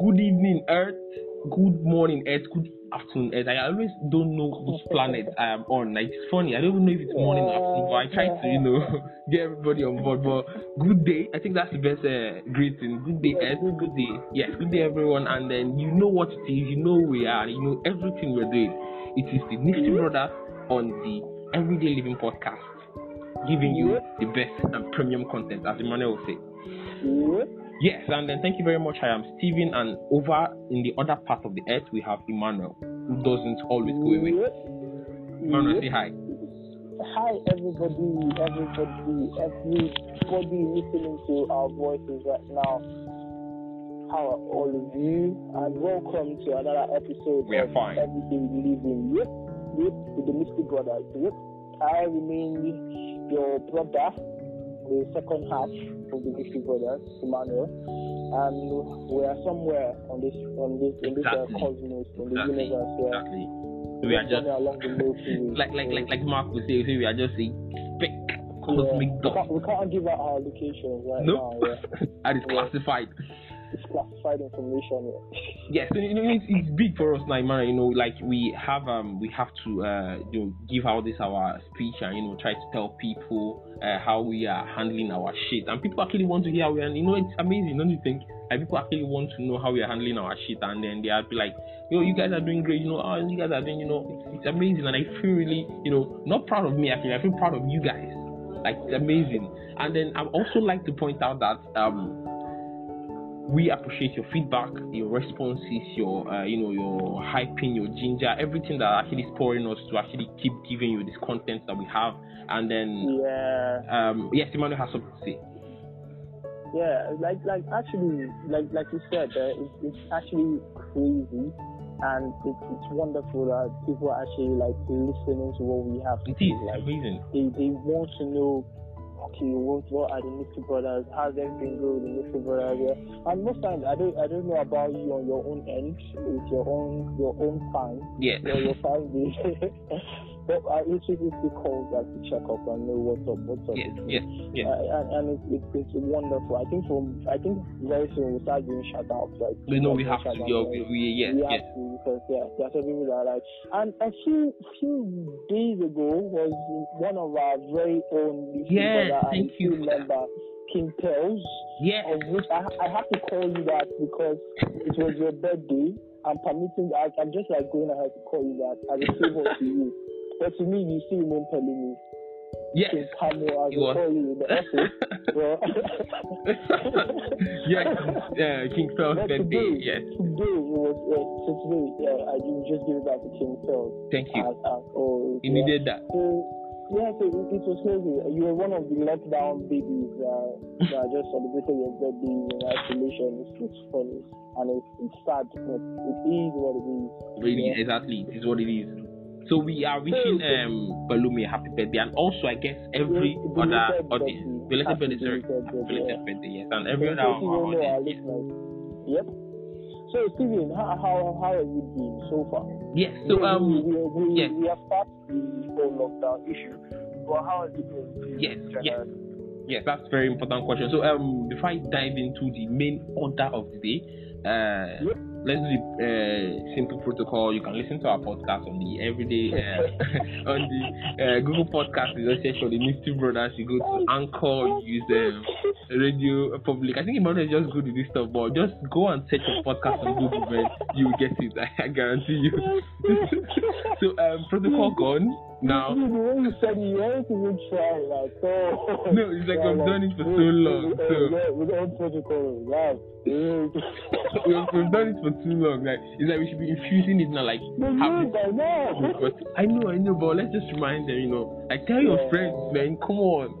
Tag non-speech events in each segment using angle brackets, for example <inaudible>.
good evening, Earth. Good morning, Earth. Good afternoon, Earth. I always don't know which planet I am on. Like it's funny. I don't even know if it's morning or afternoon, but I try to, you know, <laughs> get everybody on board. But good day. I think that's the best uh, greeting. Good day, Earth. Good day. Yes, good day, everyone. And then you know what it is. You know who we are. You know everything we're doing. It is the Nifty mm-hmm. Brothers on the Everyday Living Podcast, giving you mm-hmm. the best and premium content, as the Emmanuel will say. Mm-hmm. Yes, and then thank you very much. I am Steven, and over in the other part of the earth, we have Emmanuel, who doesn't always go away. Emmanuel, say hi. Hi, everybody, everybody, everybody listening to our voices right now. How are all of you? And welcome to another episode We are of fine. Everyday Living Yep, yep, with the Mystic Brothers. Yep. I remain your brother, the second half of the Mystic Brothers, Emmanuel. And we are somewhere on this on this in this uh, cosmos, in the universe here. Exactly. We are just along the Milky <laughs> like like like like Mark would say, we are just a big cosmic Yeah, we, dot. can't, we can't give out our locations right Nope. now. Yeah. <laughs> that is classified. It's classified information. Yes, it's, it's big for us man. You know, like we have um we have to uh you know give out this our speech and you know try to tell people uh, how we are handling our shit, and people actually want to hear how we and you know it's amazing, don't you think? Like people actually want to know how we are handling our shit, and then they are be like, yo, you guys are doing great, you know, oh, you guys are doing, you know, it's, it's amazing, and I feel really, you know, not proud of me actually, I feel proud of you guys. Like it's amazing, and then I also like to point out that um we appreciate your feedback, your responses, your uh, you know your hyping, your ginger, everything that actually is pouring us to actually keep giving you this content that we have. And then Yeah, um, yes, Emmanuel has something to say. yeah. Like, like actually, like, like you said, uh, it's, it's actually crazy, and it's, it's wonderful that people are actually like listening to what we have It is Like, amazing. they, they want to know. Okay, what what are the Nifty Brothers? How's everything going with the Nifty Brothers? Yeah. And most times, I don't I don't know about you on your own end with your own your own fans. Yeah. Yeah, your <laughs> family. <laughs> but I literally still calls like to check up and know what's up, what's up. Yes, yes, yes. Uh, and and it's, it's, it's wonderful. I think from I think very soon we'll start doing shout outs. Like We know we have to. shout-outs, Yo, like, we, we, yes, we yes. have to because yeah, there are some people that are like. And a few few days ago was one of our very own Yes, brother thank you member King Pels Yes. of which I, I have to call you that because it was your birthday. I'm permitting I, I'm just like going ahead to call you that as a favor to you. But to me, you still remain telling me. Yes. King Pamo, as was. call you in the office. Well, yes, uh, King but birthday. today, Yes. today it was uh, today. Yeah, I just give it back to King Phil. Thank you. As, as always. You yeah. needed that. So, yeah, so it, it was crazy. You were one of the lockdown babies uh, that just celebrated your birthday in isolation. It's, it's funny and it's, it's sad, but it is what it is. Really, Yeah. exactly. Is what it is. So we are wishing um Balumi a happy birthday, and also I guess every other audience, belated birthday, sorry, belated birthday, belated yeah. birthday, yes, and every other case you don't know our audience. listeners. Yep. So Steven, how how how have you been so far? Yes. So we, um, we, we, yes. we have started the whole lockdown issue, but how has it been? Yes, yes. Yes, that's very important question. So, um, before I dive into the main order of the day, uh, Yep. Let's do the uh, simple protocol. You can listen to our podcast on the everyday uh, <laughs> on the uh, Google Podcast. You just search for the Misty Brothers. You go to Anchor. You use um, Radio Public. I think it might just go to this stuff, but just go and search your podcast on Google, man. You will get it. <laughs> I guarantee you. <laughs> so, um, protocol gone now. Way you said you even trying, like, oh. No, it's like I've done it for so long, so- Yeah, with all protocol, wow. Yeah. we've, done it for too long. Like it's like we should be infusing it now. Like But have know. but I know, I know, but let's just remind them. You know, like tell your Yeah. friends, man. Come on.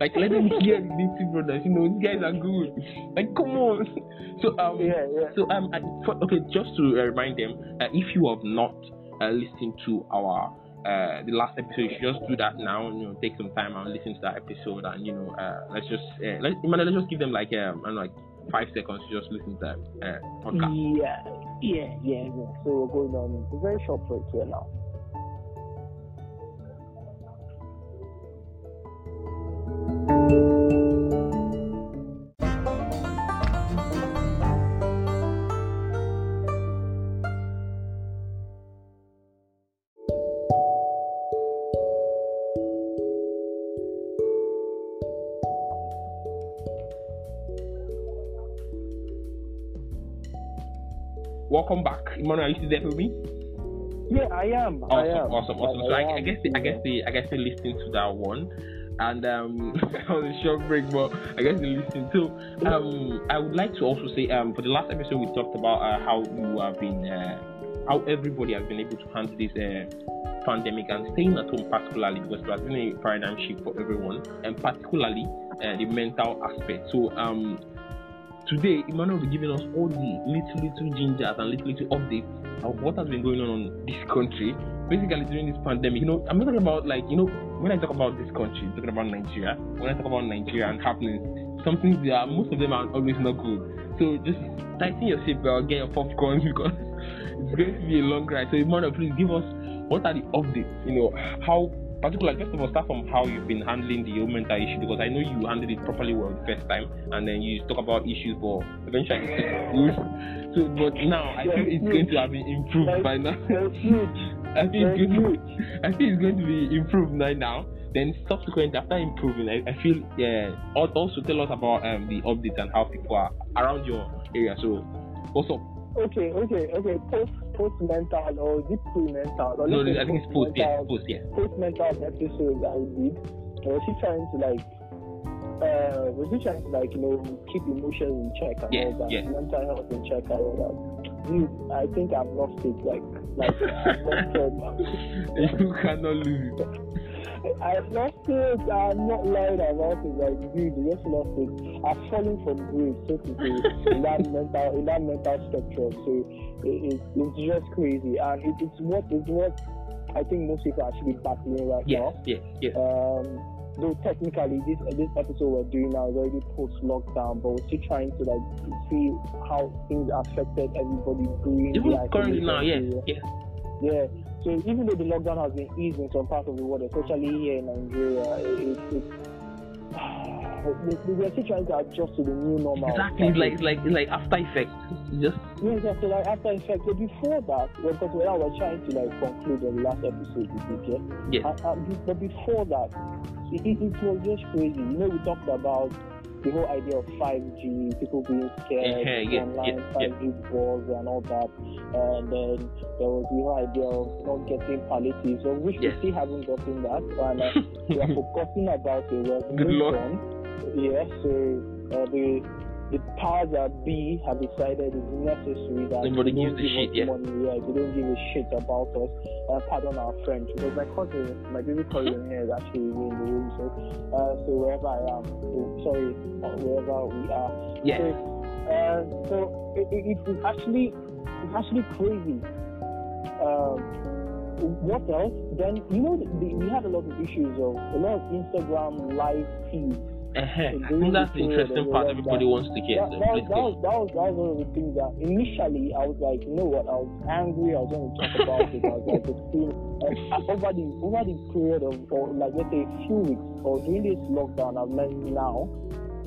Like let them hear the Nifty brothers. You know, these guys are good. Like come on. So um, Yeah, yeah. so um, I, for, okay, just to uh, remind them, uh, if you have not uh, listened to our uh, the last episode, you should just do that now. You know, take some time and listen to that episode, and you know, uh, let's just uh, let's, let's just give them like um, I know, like five seconds to just listen to that uh, podcast. Yeah, yeah, yeah, yeah. So we're going on a very short break here now. Welcome back, Emmanuel. Are you still there for me? Yeah, I am. Awesome, I am. awesome, awesome. So I, I, guess they, I guess they, I guess they listening to that one, and um, <laughs> I was a short break, but I guess they listening too. Um, I would like to also say, um, for the last episode we talked about uh, how you have been, uh, how everybody has been able to handle this uh, pandemic and staying at home, particularly because there has been a paradigm shift for everyone, and particularly uh, the mental aspect. So um, today, Emmanuel will be giving us all the little little gingers and little little updates of what has been going on in this country. Basically, during this pandemic, you know, I'm not talking about like you know when I talk about this country, I'm talking about Nigeria. When I talk about Nigeria and happenings, some things they are most of them are always not good. So just tighten your seatbelt, get your popcorn <laughs> because it's going to be a long ride. So Emmanuel, please give us what are the updates? You know how particularly first of all start from how you've been handling the mental issue because I know you handled it properly well the first time and then you talk about issues but eventually. <laughs> So but now I feel it's going to have been improved by now. I feel it's going to I feel it's going to be improved right now. Then subsequent after improving, I, I feel yeah. Also tell us about um, the updates and how people are around your area. So what's up? Okay, okay, okay. Post post mental or deep pre mental. No, I think it's post. Yeah, post. Yeah. Post mental episode I did. Was she trying to like uh was she trying to like you know keep emotions in check and Yeah, all that, yeah. mental health in check and all that. Dude, I think I've lost it like like I've lost it. you cannot lose it. I lost it. I'm not lying about it. Like, dude, you just lost it. I've fallen from grace, so to say, in that <laughs> mental, in that mental spectrum. So it, it, it's just crazy, and it, it's what it's what I think most people are actually battling right Yes, now. yes, yes. Um, though technically this this episode we're doing now is already post lockdown, but we're still trying to like see how things affected everybody during Even currently now, yes, period. yes. Yeah. So even though the lockdown has been eased in some parts of the world, especially here in Nigeria, it, it, it, <sighs> we, we are still trying to adjust to the new normal. Exactly, it's like like like after effects. It's Just Yes, yeah, so like after effect. So before that, well, because we're, we're trying to like conclude the last episode we did, yeah? yes, And, and but before that, it, it was just crazy. You know, we talked about the whole idea of 5G, people being scared, Yeah, yeah, online yeah, 5G balls and all that. And then there was the whole idea of not getting palliatives, of which Yes. we still haven't gotten that. And uh, <laughs> we are forgotten about it. We're Good Lord. on. Yeah, so uh, the the powers that be have decided it's necessary that they don't give shit, us yeah. money, yeah, they don't give a shit about us. Uh, pardon our French, because my cousin, my baby cousin here is actually in the room, so uh, so wherever I am, so, sorry, uh, wherever we are. yes. So, uh, so it, it, it's actually it's actually crazy. Um, what else? Then you know the, the, we have a lot of issues of a lot of Instagram live feeds. Uh-huh. I think that's the interesting part everybody wants to hear. That, So that, was, that, was, that, was, that was one of the things that initially I was like, you know what, I was angry, I was going to talk about it, I was like, <laughs> uh, over the over the period of, or like let's say a few weeks, or during this lockdown, I've learned now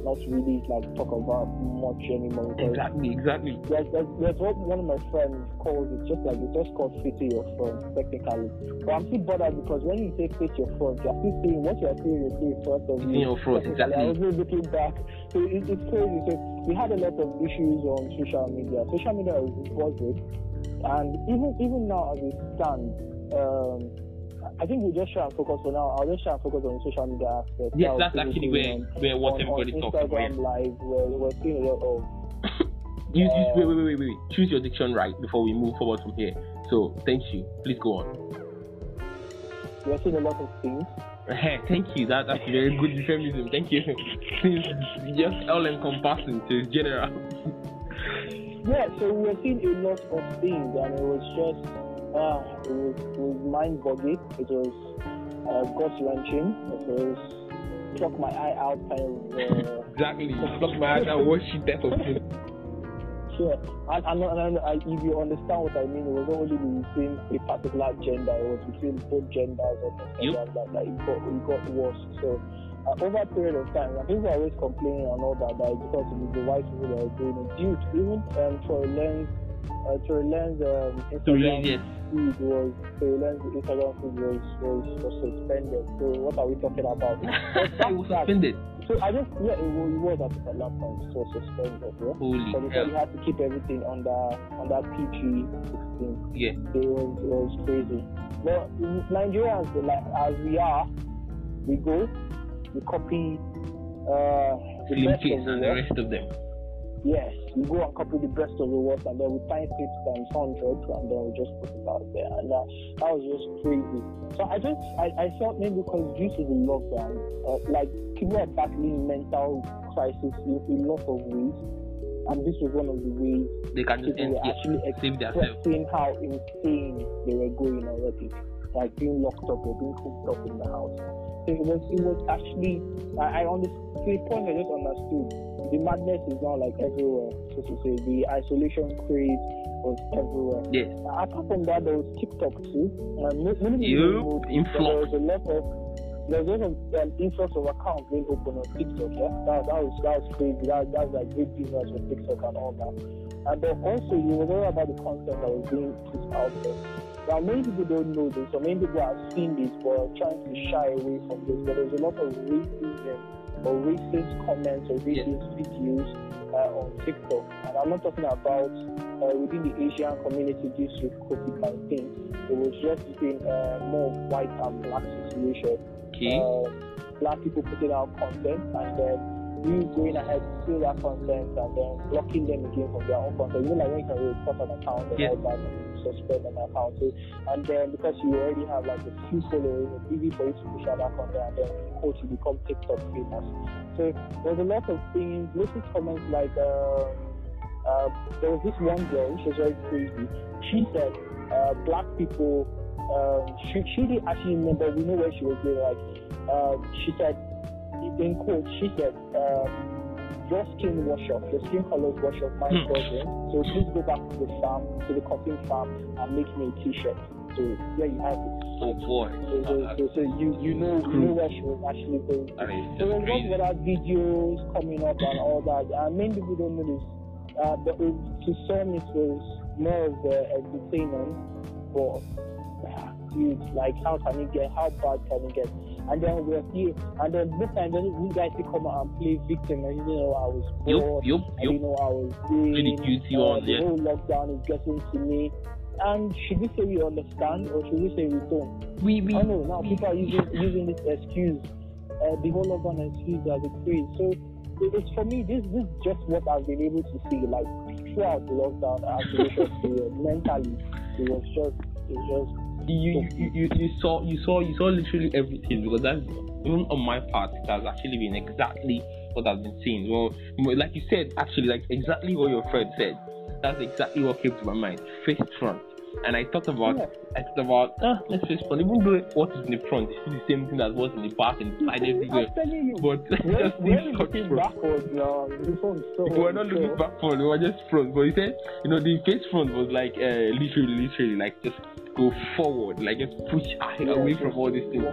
not really like talk about much anymore. Exactly, exactly. there's, there's, there's what one of my friends calls it just like it's just called to your front technically. But I'm still bothered because when you say face your front, you're still seeing what you're saying is in front of In your front, exactly. I was looking back. So it, it's crazy. So we had a lot of issues on social media. Social media was, it. And even even now as it stands, um, I think we just try and focus for now. I'll just try and focus on the social media aspect. Yes, that's actually where where what on, everybody talks about. Live where we're seeing a lot of <laughs> Use, use, Uh, wait, wait, wait, wait, wait. Choose your diction right before we move forward from here. So, thank you. Please go on. we're seeing a lot of things. <laughs> Thank you. That, that's very good euphemism. Thank you. It's <laughs> just all encompassing to it's general. Yeah, so we were seeing a lot of things, and it was just, uh, it was, it was mind boggling. It was uh, gut wrenching. It was pluck my eye out kind of. Uh, Exactly. <laughs> Block my eye out. watch she type of thing. Sure. and, and, and, and if you understand what I mean, it was not only within a particular gender, it was between both genders or Yep. that, that, that it, got, it got worse. So, uh, over a period of time, and people are always complaining and all that, that it's because it is the white people that are doing it. Dude, even um, for a lens, uh, lens, um, So, Instagram yes. feed was, lens, Instagram feed was, was, was suspended. So, what are we talking about? <laughs> I was offended. So I just yeah, it was, it was at a that point so suspended. Yeah? Holy So because hell. you had to keep everything under under PG sixteen. Yeah. It was it was crazy. But Nigerians like as we are, we go, we copy uh the Slim best of the and the rest of them. Yes, we go and copy the best of the worst and then we find six times hundred and then we just put it out there and that, that was just crazy. So I just I, I felt maybe because due to the lockdown, uh, like people are battling mental crisis in a lot of ways, and this was one of the ways They can just people were actually expressing how insane they were going already, like being locked up or being cooped up in the house. So it was it was actually I, I understood to a point I just understood the madness is now like everywhere, so to say. The isolation craze was everywhere. Yes. Apart from that, there was TikTok too. Um, many people Yup, don't know this, influx. There was a lot of there's a lot of um, influx of accounts being opened on TikTok. Yeah, that, that was that was crazy. That that was like great business with TikTok and all that. And then also, you was all about the content that was being put out there. Now, many people don't know this, or many people have seen this, but are trying to shy away from this. But there's a lot of racism or racist comments or racist videos uh, on TikTok. And I'm not talking about uh, within the Asian community due to COVID 19. It was just been uh, more white and black situation. Okay. Uh, black people putting out content and then you going ahead to that content and then blocking them again from their own content. Even like when you can report an account and Yeah. all that suspend an account. So, and then because you already have like a few followers, it's easy for you to push out that content and then quote you become TikTok famous. So there's a lot of things. Little comments like um, uh, there was this one girl, she was very crazy. She said uh, black people. Um, she she didn't actually remember. We know where she was going. Like um, she said, in quotes, she said, um, "Your skin wash off. Your skin colors wash off. Mine doesn't. So please go back to the farm, to the cotton farm, and make me a T-shirt." So there you have it. oh boy. So, so, so, so you you know you know where she was actually going. That is So just there's lots crazy. of other videos coming up and all that. Uh, and many people don't know this. Uh, but it, to some, it was more of the entertainment. But uh, dude, like, how can it get? How bad can it get? And then we're here, and then this time, then you guys come out and play victim, and you know I was bored. yup, I yup. didn't know I was Really doing. guilty uh, on, the whole lockdown is getting to me. And should we say we understand, or should we say we don't? We we I know now people are using using this excuse, uh, the whole lockdown excuse as a craze. So it's for me. This this is just what I've been able to see. Like throughout the lockdown isolation <laughs> period, mentally, it was just it was you, you, you, you saw you saw you saw literally everything because that's even on my part it has actually been exactly what I've been seeing. Well, like you said, actually, like exactly what your friend said. That's exactly what came to my mind. Face front, and I thought about Yeah. I thought about ah, let's face front. Even though what is in the front is still the same thing as what's in the back and side everywhere. You. But We're, <laughs> just we're looking front. backwards now. So We <laughs> were not so- looking back front, we were just front. But he said, you know, the face front was like uh, literally, literally, like just go forward, like just push Yeah, away from all these things.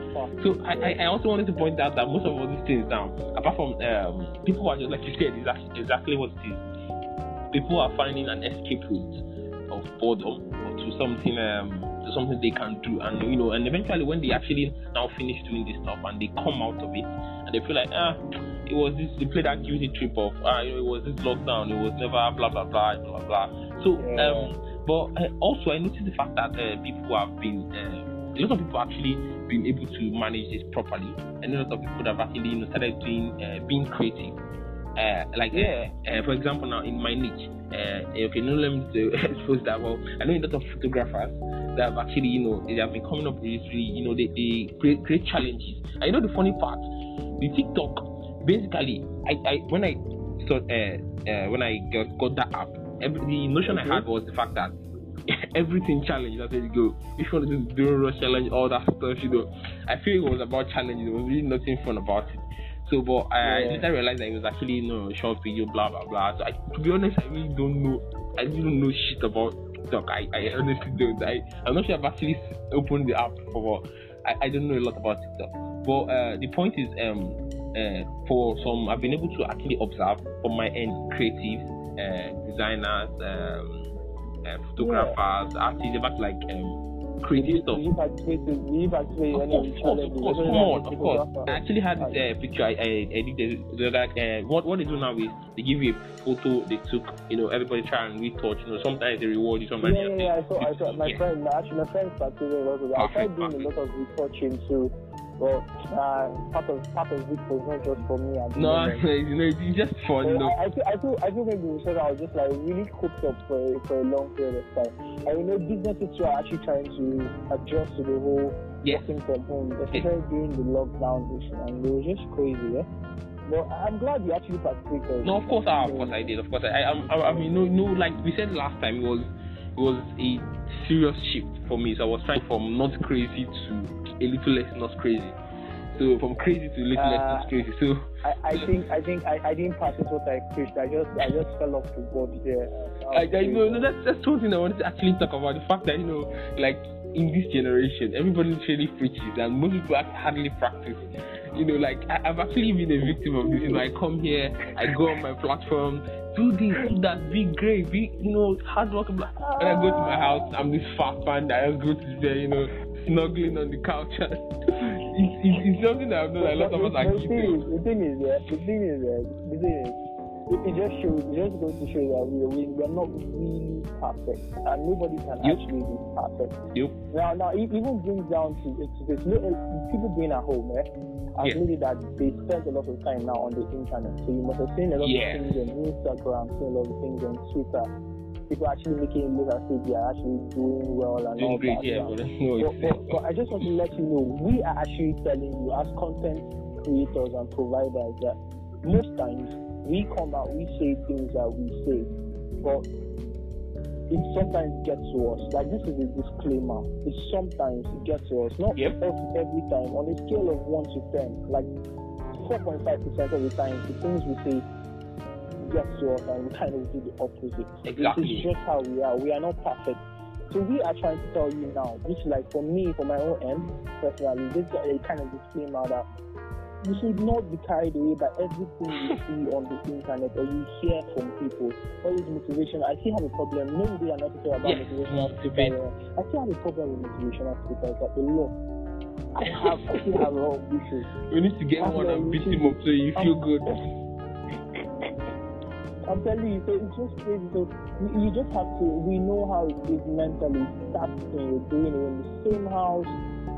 So I, I, also wanted to point out that most of all these things now, apart from um, people are just like you said, is exactly what it is. People are finding an escape route of boredom or to something um, to something they can do, and you know, and eventually when they actually now finish doing this stuff and they come out of it, and they feel like ah, it was this they play that guilty trip of ah, you know, it was this lockdown, it was never blah blah blah blah blah. So um, but uh, also I noticed the fact that uh, people have been uh, a lot of people actually been able to manage this properly, and a lot of people have actually you know, started doing uh, being creative. Uh, like Yeah. uh, uh, for example now in my niche, uh, okay, no let me to <laughs> expose that. Well, I know a lot of photographers that have actually you know they have been coming up with really you know they, they create, create challenges. And you know the funny part, the TikTok basically I, I when I saw uh, uh, when I got, got that app, every, the notion I had was the fact that <laughs> everything challenge. Where you go. If you want to do the rush challenge, all that stuff, you know. I feel it was about challenges. There was really nothing fun about it. So, but I Yeah. later realized that it was actually you know short video, blah blah blah. So, I, to be honest, I really don't know. I really don't know shit about TikTok. I, I honestly don't. I I'm not sure I've actually opened the app for. I, I don't know a lot about TikTok. But uh, the point is, um, uh, for some, I've been able to actually observe from my end, creatives, uh, designers, um, uh, photographers, artists, about like um, crazy stuff. in- Did you participate Of course, of course, of course, come on, of course. I actually had this uh, picture I, I, I did the, the other, uh, what what they do now is they give you a photo they took, you know, everybody try and retouch, you know, sometimes they reward you, sometimes Yeah, yeah, yeah. I saw, I saw my Yeah. friend, actually, my friend participated a lot of that. I tried doing a lot of researching too, but uh, part of part of it was not just for me. No, you <laughs> know, it's just fun, So know. I, I feel, I feel, I feel maybe we said I was just like really cooked up for a, for a long period of time. And you know, businesses too are actually trying to adjust to the whole Yes. working from home, especially during the lockdown, issue, and it was just crazy, yeah. But I'm glad you actually participated. No, of course, I, of course I did. Of course, I, I, I, I mean, no, no, like we said last time, it was, it was a serious shift for me. So I was trying from not crazy to a little less not crazy. So from crazy to a little less Uh, not crazy. So I, I think I think I, I didn't practice what I preached. I just I just fell off the board there. I, I know, no, that's that's one thing I wanted to actually talk about. The fact that you know, like in this generation, everybody literally preaches, and most people act- hardly practice. You know, like I, I've actually been a victim of this. You know, I come here, I go on my platform, do this, do that, be great, be you know, hard work. When I go to my house, I'm this fat man that I just go to bed, you know, snuggling on the couch. it's, it's, it's something that I've known a lot of us are the, thing keeping. is, the thing is, yeah, the thing is, yeah, the thing is, it, it just shows, it just goes to show that we we we are not really perfect, and nobody can Yep. actually be perfect. Yep. Now, now, it even brings down to, to this. People being at home, eh, has Yeah. that they spend a lot of time now on the internet. So you must have seen a lot Yeah. of things on Instagram, seen a lot of things on Twitter. People actually making look as if they are actually doing well and all Doing great, that. yeah, stuff. <laughs> Oh, but But, but, but I just want to let you know, we are actually telling you as content creators and providers that most times we come out, we say things that we say, but it sometimes gets to us. Like this is a disclaimer. It sometimes gets to us, not Yep. every, every time. On a scale of one to ten, like four point five percent of the time, the things we say get to us, and we kind of do the opposite. Exactly. This is just how we are. We are not perfect. So we are trying to tell you now, this is like for me, for my own end, personally, this is a kind of disclaimer that you should not be carried away by everything you <laughs> see on the internet or you hear from people. All this motivation, I still have a problem. No, they are not talking about Yes, motivational speakers. I still have a problem with motivational speakers, like a lot. I have, I still have a lot of issues. we need to get one and beat him up so you feel good. I'm telling you, so it's just crazy. So you, you just have to. We know how it is mentally. That thing you're doing it in the same house.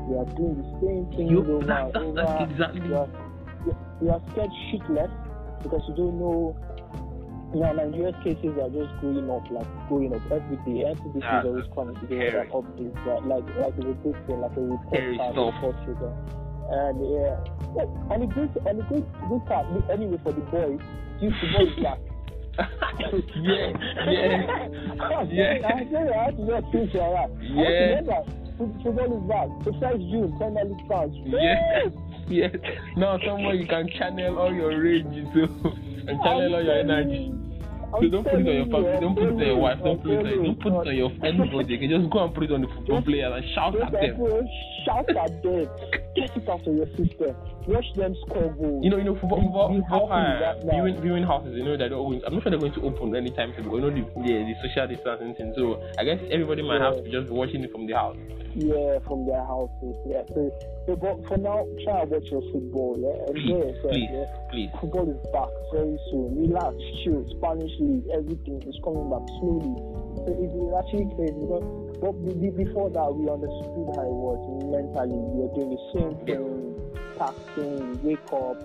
You are doing the same things Yup, over that- and that- over. that's exactly- You are, you- you are scared shitless because you don't know. You know, Nigeria's cases are just going up, like going up every day. NCDC Yeah, is always coming to give us scary. an that, like like a thing, like a report card, report sugar. And yeah, and the good, and the good, good part. Anyway, for the boys, you the boys back. Yeah, yeah, yeah. I you, I had to just think you're right. <laughs> Yeah. Football is back. First June, Premier League Yes, yes. Now somewhere you can channel all your rage into and channel all your energy. So don't put it on your family, don't put it on your wife, don't put it on, don't put it on your anybody. You can just go and put it on the football players and shout at them. Shout at them. Get it out of your system. Watch them score goals. You know, you know, football, football, football uh, viewing, viewing houses. You know, they don't always. I'm not sure they're going to open anytime soon. But you know, the, the, the social distancing thing. So I guess everybody might have to just be watching it from the house. Yeah, from their houses. Yeah. So, so but for now, try and watch your football. Yeah. Please, Enjoy yourself. please, Yeah. please. Football is back very soon. Relax, chill. Spanish league, everything is coming back slowly. So it is actually crazy because but be- be- before that we understood how it was mentally. We were doing the same thing, taxing, wake up.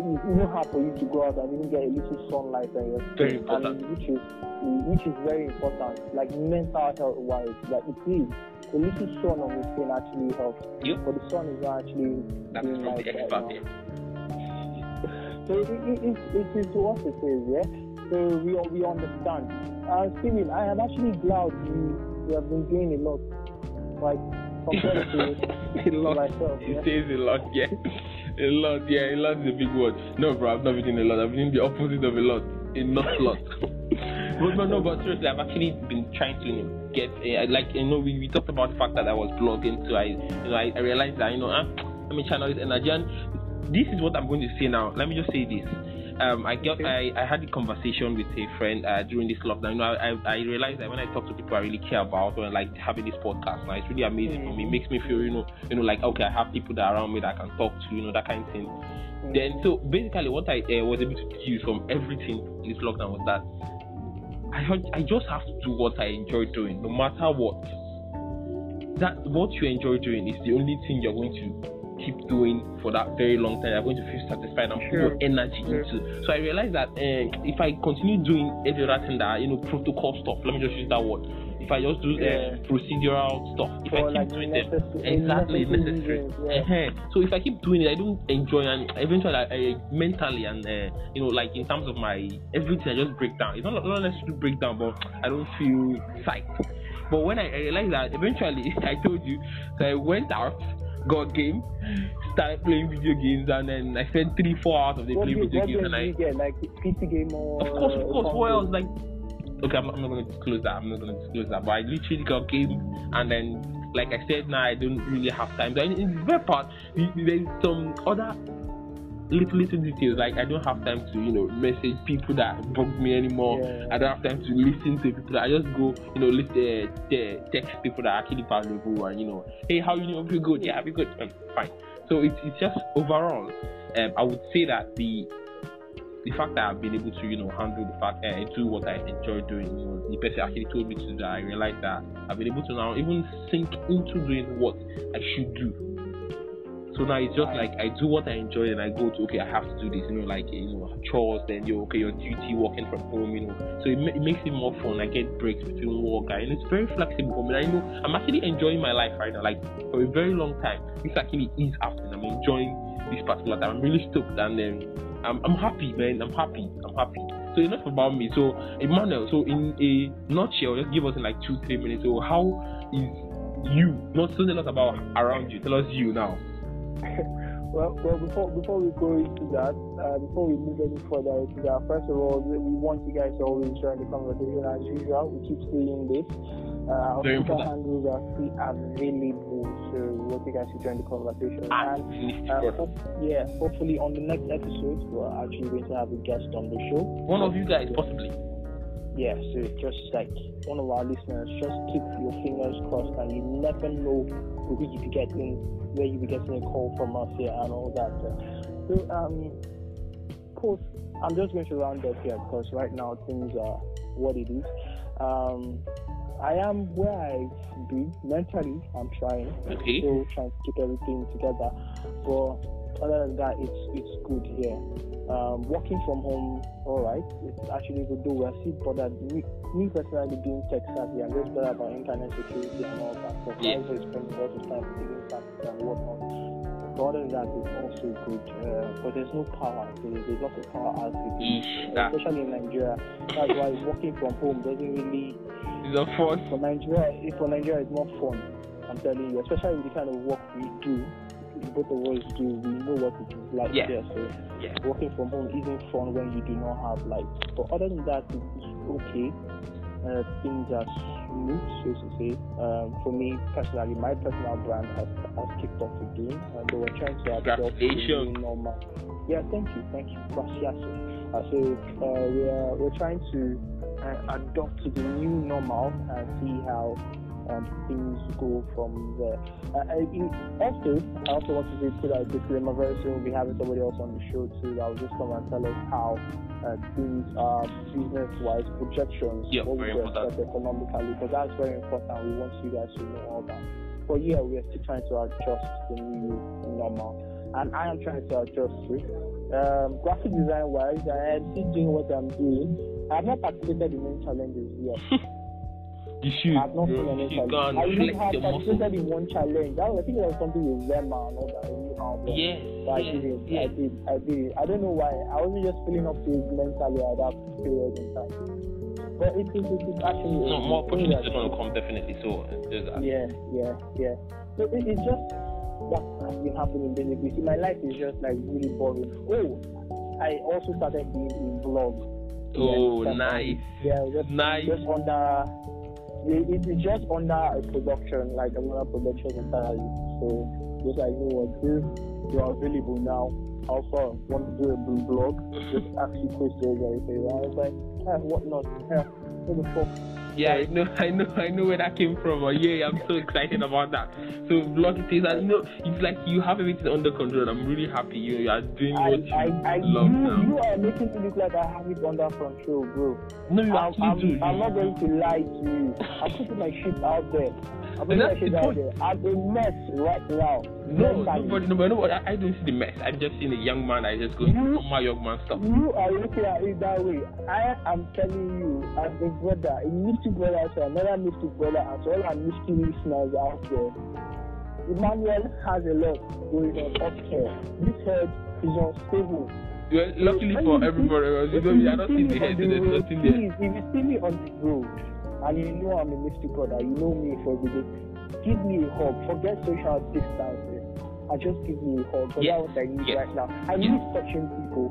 You how for you to go out and even get a little sunlight on your skin, and which is which is very important. Like mental health wise, like it is. A little sun on the skin actually helps. Yep. But the sun is not actually That's doing from the that expert now. <laughs> So it, it, it, it is what it is, yeah. So we we understand. Uh, Steven, I am actually glad you, you have been doing a lot, like compared to <laughs> a lot. myself. It Yeah? says a lot, yeah. A lot, yeah. A lot is a big word. No, bro, I've not been doing a lot. I've been doing the opposite of a lot. A not <laughs> lot. but, but no, but seriously, I've actually been trying to get uh, like you know we, we talked about the fact that I was blogging, so I you know I, I realized that you know ah, let me channel this energy. And this is what I'm going to say now. Let me just say this. Um, I got I, I had a conversation with a friend uh, during this lockdown. You know, I, I realized that when I talk to people I really care about, when like having this podcast, now it's really amazing for me. It makes me feel, you know, you know, like okay, I have people that are around me that I can talk to, you know, that kind of thing. Then so basically, what I uh, was able to deduce from everything in this lockdown was that I I just have to do what I enjoy doing, no matter what. That what you enjoy doing is the only thing you're going to keep doing for that very long time, you're going to feel satisfied and put your energy sure. into. So I realized that uh, if I continue doing every other thing that you know protocol stuff, let me just use that word. If I just do uh, procedural stuff, if I keep like doing them, exactly necessary. Yeah. Uh-huh. So if I keep doing it, I don't enjoy, and eventually, I, I mentally and uh, you know, like in terms of my everything, I just break down. It's not, not necessarily break down, but I don't feel psyched. But when I, I realized that, eventually, <laughs> I told you, so I went out got game, started playing video games, and then I spent three, four hours of the playing video games. And I get like PC game or of course, of course. What else? Like, okay, I'm, I'm not going to disclose that. I'm not going to disclose that. But I literally got game, and then like I said, now I don't really have time. But in, in the very part, there's some other little little details. Like I don't have time to you know message people that bug me anymore. Yeah. I don't have time to listen to people that I just go you know list, uh, text people that are actually valuable and you know hey how you know be good yeah be good um, fine. So it's it's just overall um, I would say that the the fact that I've been able to, you know, handle the fact uh, do what I enjoy doing, you know, the person actually told me to do that I realized that I've been able to now even sink into doing what I should do so now it's just like I do what I enjoy and I go to okay, I have to do this, you know, like eh, you know, chores. Then you okay, your duty working from home, you know. So it, it makes it more fun. I get breaks between work, and it's very flexible for me. I know I'm actually enjoying my life right now. Like for a very long time, this actually is happening. I'm enjoying this particular time. I'm really stoked, and then I'm, I'm happy, man. I'm happy. I'm happy. So enough about me. So Emmanuel, so in a nutshell, just give us in like two, three minutes. So how is you? Not so us about around you. Tell us you now. <laughs> well, well, before before we go into that, uh, before we move any further into that, first of all, we want you guys to always join the conversation as usual. We keep saying this. Uh, our Twitter handles are free available, so we want you guys to join the conversation. Ah, and uh, hope, yeah, hopefully on the next episode, we're actually going to have a guest on the show. One of you guys, possibly. Yeah, so just like one of our listeners, just keep your fingers crossed, and you never know who you be getting where you be getting a call from us here and all that. So, um, of course, I'm just going to round up here because right now things are what it is. Um, I am where I've been mentally. I'm trying, okay. still trying to keep everything together. But other than that, it's it's good here. Um, working from home, all right. It's actually good. Though we're still bothered. Me, me personally being tech savvy, I'm just bothered about internet security and all that. So yeah. I spend a lot of time doing something and whatnot. But other than that, it's also good. Uh, but there's no power. There's, there's lots of power outages, especially in Nigeria. That's why working from home doesn't really. It's not fun. For Nigeria, for Nigeria, it's more fun. I'm telling you, especially with the kind of work we do both of us do, we know what it is like yeah. there. So yeah. working from home isn't fun when you do not have light. But other than that, it's okay. Uh, things are smooth, so to say. Um, for me personally, my personal brand has, has kicked off again, and they were trying to adopt the new normal. Yeah, thank you, thank you. Gracias. Uh, so uh, we're we're trying to uh, adopt to the new normal and see how um, things go from there. Uh, I, also, I also want to say put out a disclaimer very soon. We'll be having somebody else on the show too that will just come and tell us how uh, things are business wise projections, yeah, what we expect economically, because that's very important. We want you guys to know all that. But yeah, we are still trying to adjust the new normal. And I am trying to adjust to it. Um, graphic design wise, I am still doing what I'm doing. I have not participated in any challenges yet. <laughs> You should. I've not seen any challenge. I really have participated in one challenge. That was, I think it was something with Rema and all that. Anyhow, um, yes, but yes, I did it. yes. I did. I did it. I don't know why. I wasn't just feeling up to it mentally at that period in time. But it is it, it, actually. No, more opportunities are going to come definitely. So uh, there's that. Yeah, yeah, yeah. So it, it's just what has been happening basically. See, my life is just like really boring. Oh, I also started doing a vlog. Oh, yeah, nice. Yeah, just, nice. just under it is just under a production, like another production entirely. So just like you know what, if you are available now, also want to do a blog, just ask you questions or anything. I was like, eh, what not? Yeah, what the fuck? Yeah, I know, <laughs> I know, I know where that came from. Oh, yeah, I'm so excited about that. So vlog it is, and you know, it's like you have everything under control. I'm really happy you, you are doing I, what you I, I, love you, now. you are making me look like I have it under control, bro. no, you I'm, actually I'm, do. I'm not going to lie to you. I'm putting my shit out there. I'm That's the point. I'm a mess right now. No, nobody, nobody, nobody. I, I don't see the mess. I'm just seeing a young man. I just go, You- my young man stuff. You are looking at it that way. I am telling you, as a brother, a mystic brother to another mystic brother, to all our mystic listeners out there, Emmanuel has a lot going on up here. This head is unstable. Well, luckily for everybody you know, you are not in the head, so there's nothing there. Please, if you see me on the road, and you know I'm a mystic brother, you know me for every day, give me a hug. Forget social distancing. And just give me a hug. Because Yes, that's what I need yes, right now. I yes. need touching people.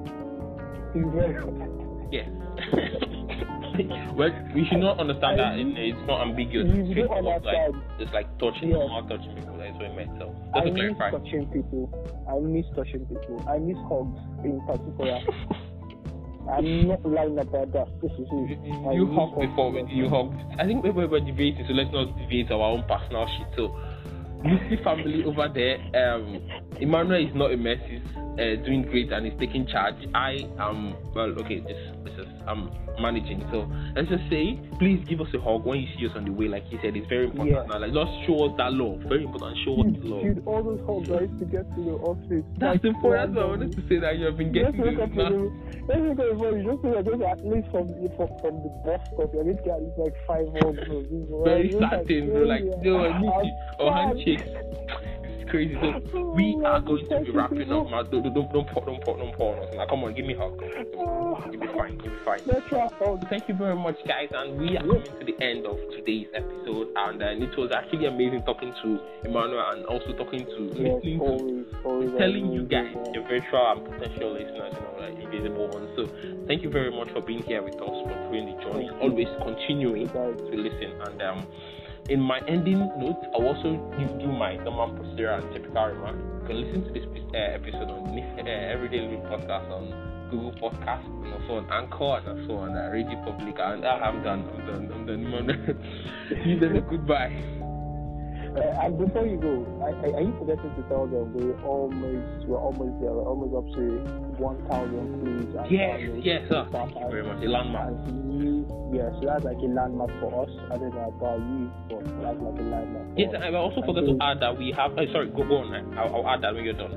Yes. <laughs> well, we should not understand that in, it's not ambiguous. You It's don't like, it's like touching, Yes. normal touching people. That's what I meant. So, I miss touching people. I miss touching people. I miss hugs in particular. <laughs> I'm not lying about that. This is You, it. you, I you miss before. You hugged. I think we we were debating, so let's not debate our own personal shit. So, Lucy family over there, um, Emmanuel is not a mess. He's uh, doing great and he's taking charge. I am well. Okay, this this is I'm managing. So let's just say, please give us a hug when you see us on the way. Like he said, it's very important. Yeah. Now, like just show us that love. Very important. Show us love. dude, all those hugs used to get to the office. That's like, important. That's why I wanted to say that you have been Just getting look this at the, let's look at the phone. Just look at just at least from from, from the bus stop. You're going to get like five hugs. bro. This is Very just like, certain, bro. Like, yeah. no, I need I'm. Or fine. handshakes. Crazy. So <laughs> we are going to be wrapping up. Now, don't, don't, don't pour, don't pour, don't pour on us. Now, come on, give me a hug. You'll be fine. You'll be fine. Let's try. Thank you very much, guys, and we are coming to the end of today's episode. And uh, it was actually amazing talking to Emmanuel and also talking to Yes, listening to always, telling you guys, your virtual and potential listeners, you know, like invisible ones. So thank you very much for being here with us, for doing the journey, always continuing to listen. And um, in my ending note, I'll also give you my normal procedure and typical remark. You can listen to this uh, episode on uh, Everyday Living Podcast on Google Podcast and also on Anchor and also on uh, Radio Public. And uh, I'm done. I'm done. I'm done. You <laughs> them a goodbye. Uh, and before you go, I, I, are you forgetting to tell them we're almost we're almost there, we're almost up to one thousand views Yes, yes, sir. Thank you very much. A landmark. And you, yeah, so that's like a landmark for us. I don't know about you, but that's like a landmark. For Yes, us. and I also forgot to add that we have. Uh, sorry, go, go on. uh, I'll, I'll add that when you're done.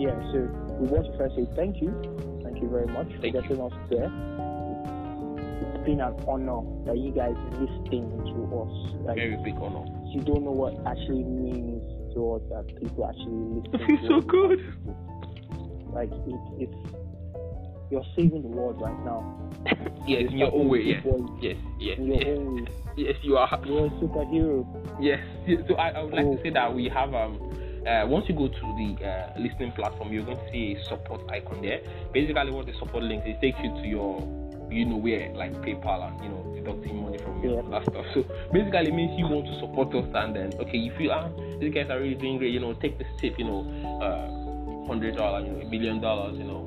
Yeah, so we want to first say thank you, thank you very much Thank for getting us there. It's been an honor that you guys listening to us. Like, Very big honor. You don't know what actually means to us that people actually listen. It feels so good. Like it, it's you're saving the world right now. <laughs> Yes, in your own way. Yes, yes, yes, In your yes. own way. Yes, you are. You're a superhero. Yes. yes. So I, I would like Oh. to say that we have um. Uh, once you go to the uh, listening platform, you're going to see a support icon there. Basically, what the support link is, it takes you to your, you know, where like PayPal and you know deducting money from you and that stuff. So basically, it means you want to support us, and then okay, if you feel ah, these guys are really doing great. You know, take this tip. You know, uh, hundred dollars, you know, a million dollars, you know,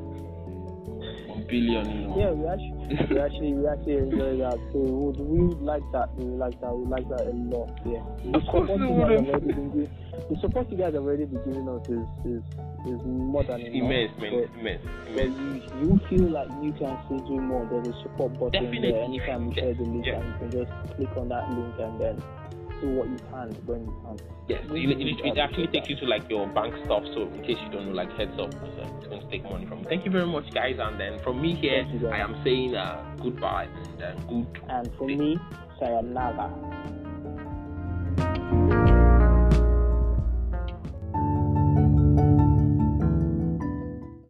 one billion, you know. Yeah, we actually, we <laughs> actually, we actually enjoy that. So we would, we would like that. We would like that. We would like that a lot. Yeah. The Of course support we you guys would. have already giving, the support you guys have already been giving us is is, is more than enough. immense, man, But, immense, but immense. you, you feel like you can still do more. There's a support button Definitely. there. Anytime you share the link, Yeah. and you can just click on that link and then do what you can when you can. Yes, it, it, it actually takes you to like your bank stuff. So in case you don't know, like heads up, so it's going to take money from. you. Thank you very much, guys. And then from me here, Thank you, guys. I am saying uh, goodbye and uh, good. And for me, sayonara.